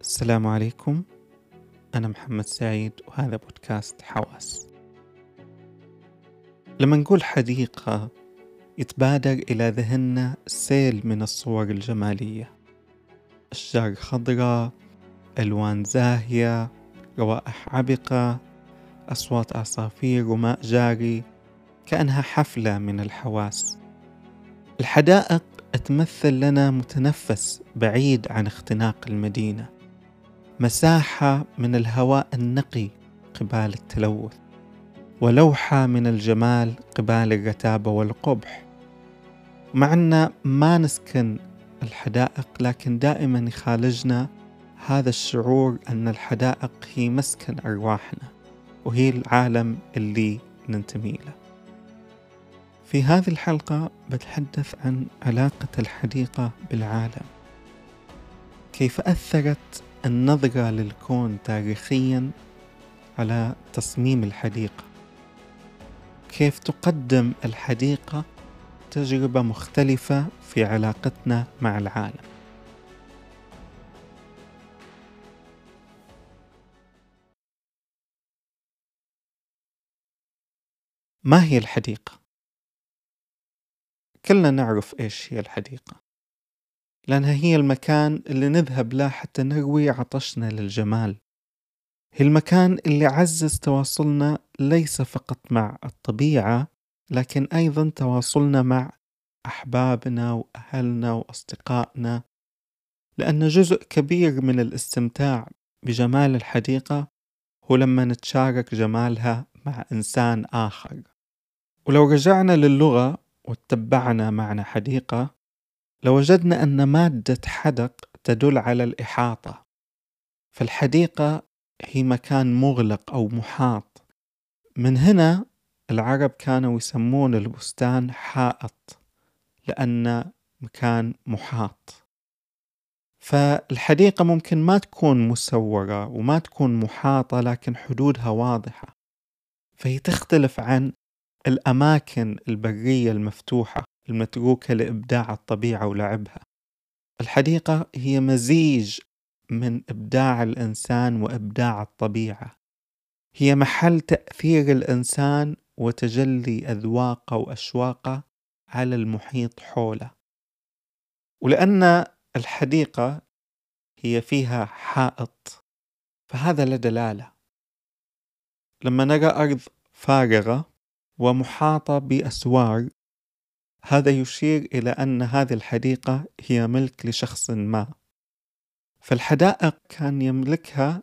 السلام عليكم. أنا محمد سعيد وهذا بودكاست حواس. لما نقول حديقة يتبادر إلى ذهننا سيل من الصور الجمالية. أشجار خضراء ألوان زاهية روائح عبقة أصوات عصافير وماء جاري كأنها حفلة من الحواس. الحدائق تمثل لنا متنفس بعيد عن اختناق المدينة. مساحة من الهواء النقي قبال التلوث ولوحة من الجمال قبال الرتابة والقبح. مع أن ما نسكن الحدائق لكن دائما يخالجنا هذا الشعور أن الحدائق هي مسكن أرواحنا وهي العالم اللي ننتمي له. في هذه الحلقة بتحدث عن علاقة الحديقة بالعالم. كيف أثرت النظرة للكون تاريخيا على تصميم الحديقة. كيف تقدم الحديقة تجربة مختلفة في علاقتنا مع العالم. ما هي الحديقة؟ كلنا نعرف إيش هي الحديقة. لأنها هي المكان اللي نذهب له حتى نروي عطشنا للجمال. هي المكان اللي عزز تواصلنا ليس فقط مع الطبيعة لكن أيضا تواصلنا مع أحبابنا وأهلنا وأصدقائنا. لأن جزء كبير من الاستمتاع بجمال الحديقة هو لما نتشارك جمالها مع إنسان آخر. ولو رجعنا للغة واتبعنا معنى حديقة لوجدنا أن مادة حدق تدل على الإحاطة. فالحديقة هي مكان مغلق أو محاط. من هنا العرب كانوا يسمون البستان حائط لأن مكان محاط. فالحديقة ممكن ما تكون مسورة وما تكون محاطة لكن حدودها واضحة. فهي تختلف عن الأماكن البرية المفتوحة. المتروكة لإبداع الطبيعة ولعبها. الحديقة هي مزيج من إبداع الإنسان وإبداع الطبيعة. هي محل تأثير الإنسان وتجلي أذواقه وأشواقه على المحيط حوله. ولأن الحديقة هي فيها حائط فهذا له دلالة. لما نرى أرض فارغة ومحاطة بأسوار هذا يشير إلى أن هذه الحديقة هي ملك لشخص ما. فالحدائق كان يملكها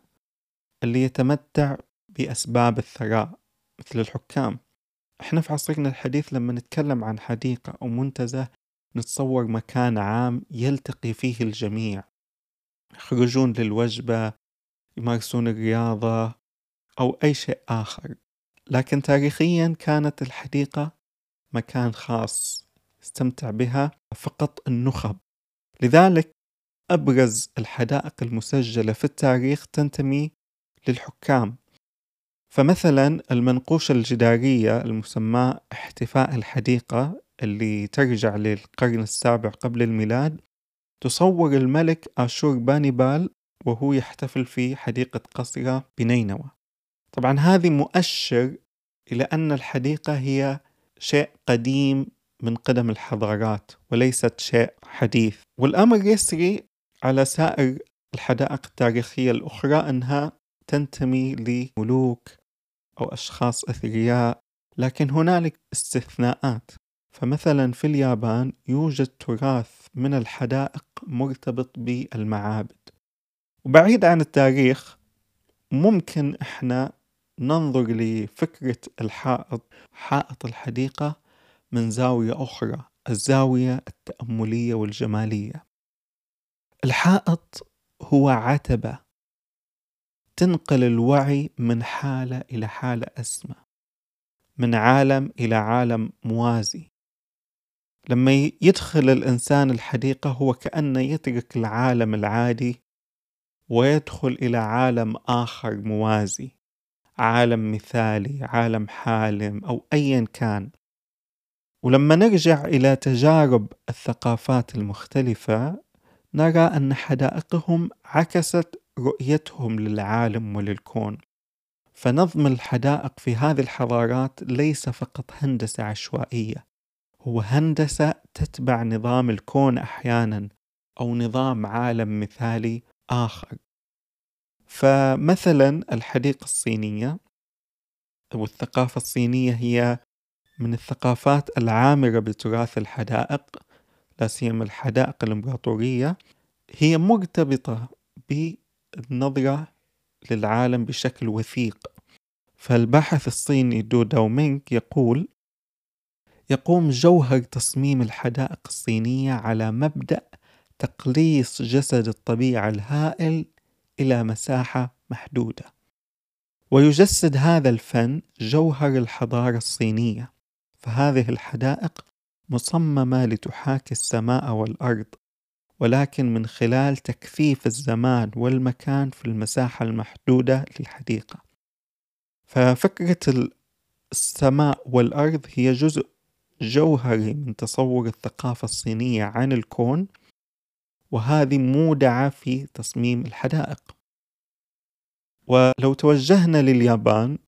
اللي يتمتع بأسباب الثراء مثل الحكام. إحنا في عصرنا الحديث لما نتكلم عن حديقة أو منتزه نتصور مكان عام يلتقي فيه الجميع. يخرجون للوجبة يمارسون الرياضة أو أي شيء آخر. لكن تاريخيا كانت الحديقة مكان خاص. يستمتع بها فقط النخب. لذلك أبرز الحدائق المسجلة في التاريخ تنتمي للحكام. فمثلا المنقوشة الجدارية المسماة احتفاء الحديقة اللي ترجع للقرن السابع قبل الميلاد تصور الملك آشور بانيبال وهو يحتفل في حديقة قصرة بنينوى. طبعا هذه مؤشر إلى أن الحديقة هي شيء قديم من قدم الحضارات وليست شيء حديث. والأمر يسري على سائر الحدائق التاريخية الأخرى أنها تنتمي لملوك أو أشخاص أثرياء لكن هنالك استثناءات. فمثلا في اليابان يوجد تراث من الحدائق مرتبط بالمعابد. وبعيد عن التاريخ ممكن إحنا ننظر لفكرة الحائط حائط الحديقة من زاوية أخرى الزاوية التأملية والجمالية. الحائط هو عتبة تنقل الوعي من حالة إلى حالة أسمى من عالم إلى عالم موازي. لما يدخل الإنسان الحديقة هو كأنه يترك العالم العادي ويدخل إلى عالم آخر موازي عالم مثالي عالم حالم أو أيا كان. ولما نرجع إلى تجارب الثقافات المختلفة نرى أن حدائقهم عكست رؤيتهم للعالم وللكون. فنظم الحدائق في هذه الحضارات ليس فقط هندسة عشوائية هو هندسة تتبع نظام الكون أحيانا أو نظام عالم مثالي آخر. فمثلا الحديقة الصينية أو الثقافة الصينية هي من الثقافات العامرة بتراث الحدائق لا سيما الحدائق الإمبراطورية هي مرتبطة بالنظرة للعالم بشكل وثيق. فالباحث الصيني دو داومينغ يقول يقوم جوهر تصميم الحدائق الصينية على مبدأ تقليص جسد الطبيعة الهائل إلى مساحة محدودة. ويجسد هذا الفن جوهر الحضارة الصينية. فهذه الحدائق مصممة لتحاكي السماء والأرض ولكن من خلال تكثيف الزمان والمكان في المساحة المحدودة للحديقة. ففكرة السماء والأرض هي جزء جوهري من تصور الثقافة الصينية عن الكون وهذه مودعة في تصميم الحدائق. ولو توجهنا لليابان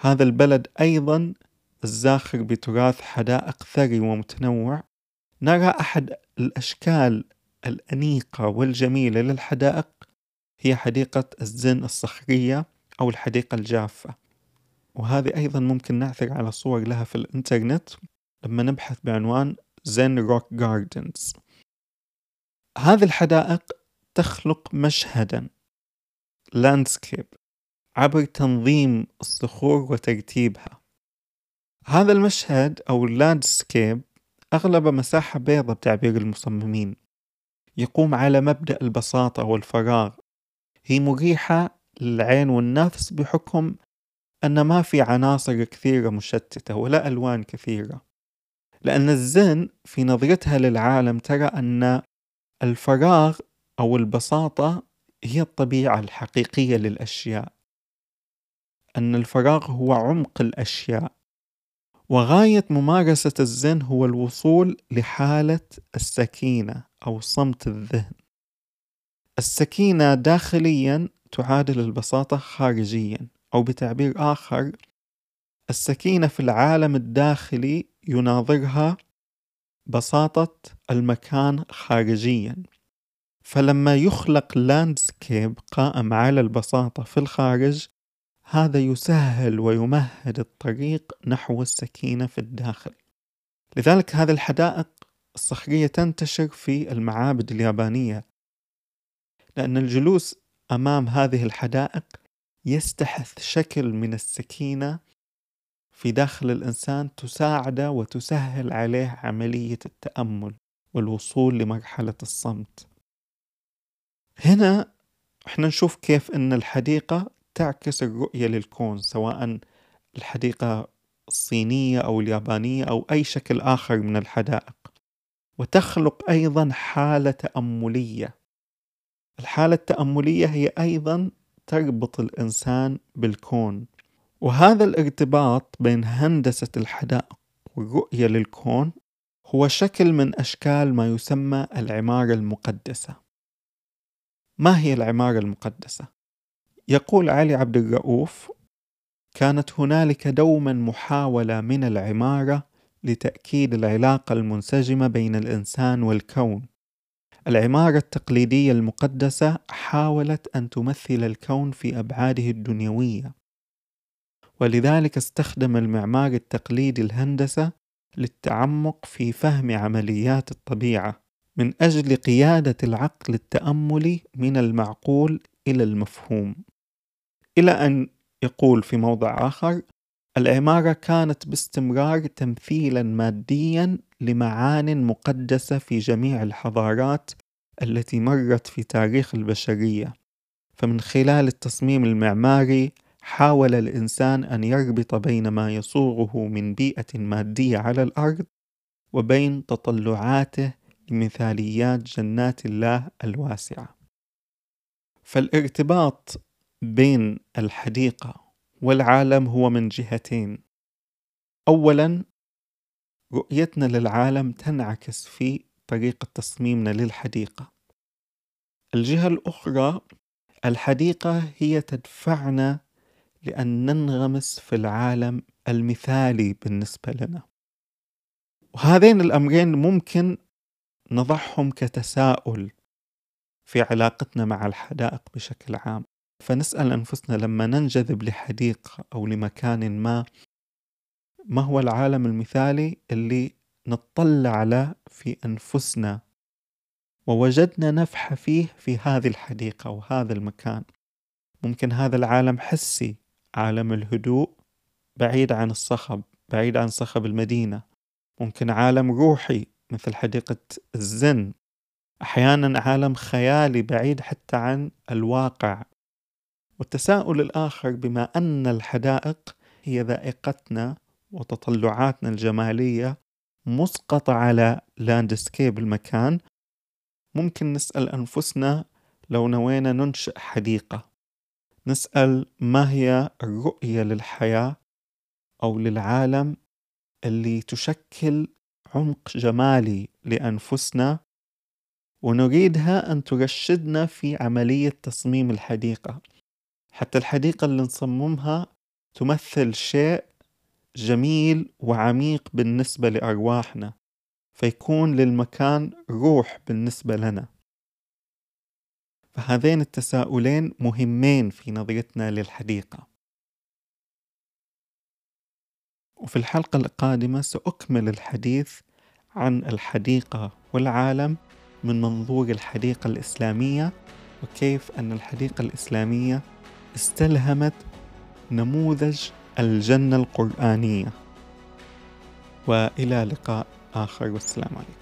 هذا البلد أيضا الزاخر بتراث حدائق ثري ومتنوع. نرى أحد الأشكال الأنيقة والجميلة للحدائق هي حديقة الزن الصخرية أو الحديقة الجافة. وهذه أيضا ممكن نعثر على صور لها في الإنترنت لما نبحث بعنوان Zen rock gardens. هذه الحدائق تخلق مشهدا landscape عبر تنظيم الصخور وترتيبها. هذا المشهد أو ال landscape أغلب مساحة بيضة بتعبير المصممين. يقوم على مبدأ البساطة والفراغ. هي مريحة للعين والنفس بحكم أن ما في عناصر كثيرة مشتتة ولا ألوان كثيرة. لأن الزن في نظرتها للعالم ترى أن الفراغ أو البساطة هي الطبيعة الحقيقية للأشياء. أن الفراغ هو عمق الأشياء. وغاية ممارسة الزن هو الوصول لحالة السكينة أو صمت الذهن. السكينة داخليا تعادل البساطة خارجيا أو بتعبير آخر السكينة في العالم الداخلي يناظرها بساطة المكان خارجيا. فلما يخلق لاندسكيب قائم على البساطة في الخارج هذا يسهل ويمهد الطريق نحو السكينة في الداخل. لذلك هذه الحدائق الصخرية تنتشر في المعابد اليابانية. لأن الجلوس أمام هذه الحدائق يستحث شكل من السكينة في داخل الإنسان تساعده وتسهل عليه عملية التأمل والوصول لمرحلة الصمت. هنا إحنا نشوف كيف إن الحديقة تعكس الرؤية للكون سواء الحديقة الصينية أو اليابانية أو أي شكل آخر من الحدائق. وتخلق أيضا حالة تأملية. الحالة التأملية هي أيضا تربط الإنسان بالكون. وهذا الارتباط بين هندسة الحدائق والرؤية للكون هو شكل من أشكال ما يسمى العمارة المقدسة. ما هي العمارة المقدسة؟ يقول علي عبد الرؤوف كانت هنالك دوما محاولة من العمارة لتأكيد العلاقة المنسجمة بين الإنسان والكون. العمارة التقليدية المقدسة حاولت أن تمثل الكون في أبعاده الدنيوية ولذلك استخدم المعمار التقليدي الهندسة للتعمق في فهم عمليات الطبيعة من أجل قيادة العقل التأملي من المعقول إلى المفهوم. إلى أن يقول في موضع آخر العمارة كانت باستمرار تمثيلا ماديا لمعان مقدسة في جميع الحضارات التي مرت في تاريخ البشرية. فمن خلال التصميم المعماري حاول الإنسان أن يربط بين ما يصوغه من بيئة مادية على الأرض وبين تطلعاته لمثاليات جنات الله الواسعة. فالارتباط بين الحديقة والعالم هو من جهتين. أولا رؤيتنا للعالم تنعكس في طريقة تصميمنا للحديقة. الجهة الأخرى الحديقة هي تدفعنا لأن ننغمس في العالم المثالي بالنسبة لنا. وهذين الأمرين ممكن نضعهم كتساؤل في علاقتنا مع الحدائق بشكل عام. فنسأل أنفسنا لما ننجذب لحديقة أو لمكان ما ما هو العالم المثالي اللي نطلع له في أنفسنا ووجدنا نفحة فيه في هذه الحديقة وهذا المكان؟ ممكن هذا العالم حسي عالم الهدوء بعيد عن الصخب بعيد عن صخب المدينة. ممكن عالم روحي مثل حديقة الزن. أحيانا عالم خيالي بعيد حتى عن الواقع. والتساؤل الآخر بما أن الحدائق هي ذائقتنا وتطلعاتنا الجمالية مسقطة على لاندسكيب المكان ممكن نسأل أنفسنا لو نوينا ننشئ حديقة. نسأل ما هي الرؤية للحياة أو للعالم اللي تشكل عمق جمالي لأنفسنا ونريدها أن ترشدنا في عملية تصميم الحديقة. حتى الحديقة اللي نصممها تمثل شيء جميل وعميق بالنسبة لأرواحنا فيكون للمكان روح بالنسبة لنا. فهذين التساؤلين مهمين في نظرتنا للحديقة. وفي الحلقة القادمة سأكمل الحديث عن الحديقة والعالم من منظور الحديقة الإسلامية وكيف أن الحديقة الإسلامية استلهمت نموذج الجنة القرآنية. وإلى لقاء آخر والسلام عليكم.